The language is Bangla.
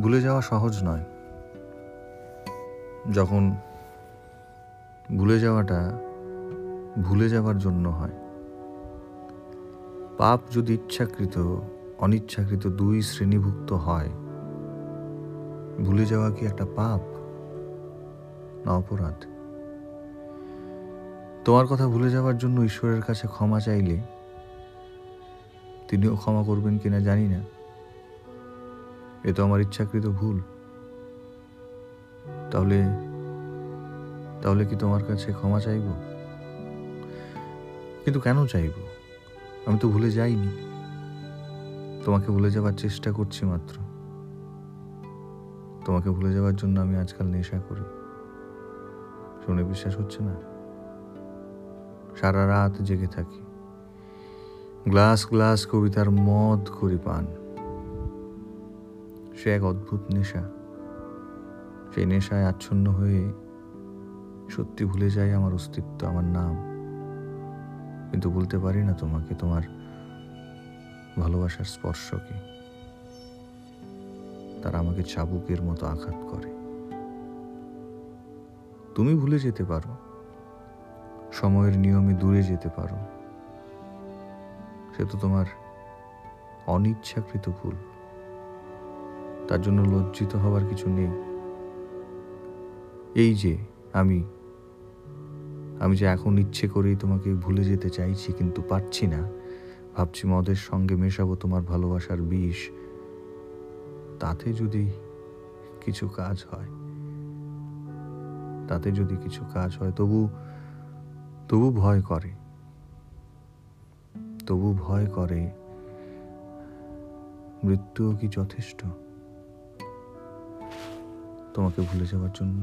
ভুলে যাওয়া সহজ নয়। যখন ভুলে যাওয়াটা ভুলে যাওয়ার জন্য হয়। পাপ যদি ইচ্ছাকৃত, অনিচ্ছাকৃত দুই শ্রেণীভুক্ত হয়, ভুলে যাওয়া কি একটা পাপ? না, অপরাধ। তোমার কথা ভুলে যাওয়ার জন্য ঈশ্বরের কাছে ক্ষমা চাইলে, তিনিও ক্ষমা করবেন কিনা জানি না। এ তো আমার ইচ্ছাকৃত ভুল। তাহলে তাহলে কি তোমার কাছে ক্ষমা চাইব? কিন্তু কেন চাইব? আমি তো ভুলে যাইনি। তোমাকে ভুলে যাবার চেষ্টা করছি মাত্র। তোমাকে ভুলে যাওয়ার জন্য আমি আজকাল নেশা করি। শুনে বিশ্বাস হচ্ছে না? সারা রাত জেগে থাকি। গ্লাস গ্লাস, কবিতার মদ করি পান। সে এক অদ্ভুত নেশা। সেই নেশায় আচ্ছন্ন হয়ে সত্যি ভুলে যায় আমার অস্তিত্ব, আমার নাম। কিন্তু বলতে পারি না তোমাকে, তোমার ভালোবাসার স্পর্শকে। তারা আমাকে চাবুকের মতো আঘাত করে। তুমি ভুলে যেতে পারো। সময়ের নিয়মে দূরে যেতে পারো। সে তো তোমার অনিচ্ছাকৃত ভুল। তার জন্য লজ্জিত হওয়ার কিছু নেই। এই যে আমি আমি যে এখন ইচ্ছে করেই তোমাকে ভুলে যেতে চাইছি কিন্তু পারছি না, ভাবছি মদের সঙ্গে মেশাবো তোমার ভালোবাসার বিষ। তাতে যদি কিছু কাজ হয়, তাতে যদি কিছু কাজ হয়, তবু তবু ভয় করে। তবু ভয় করে মৃত্যুও কি যথেষ্ট? তোমাকে ভুলে যাওয়ার জন্য।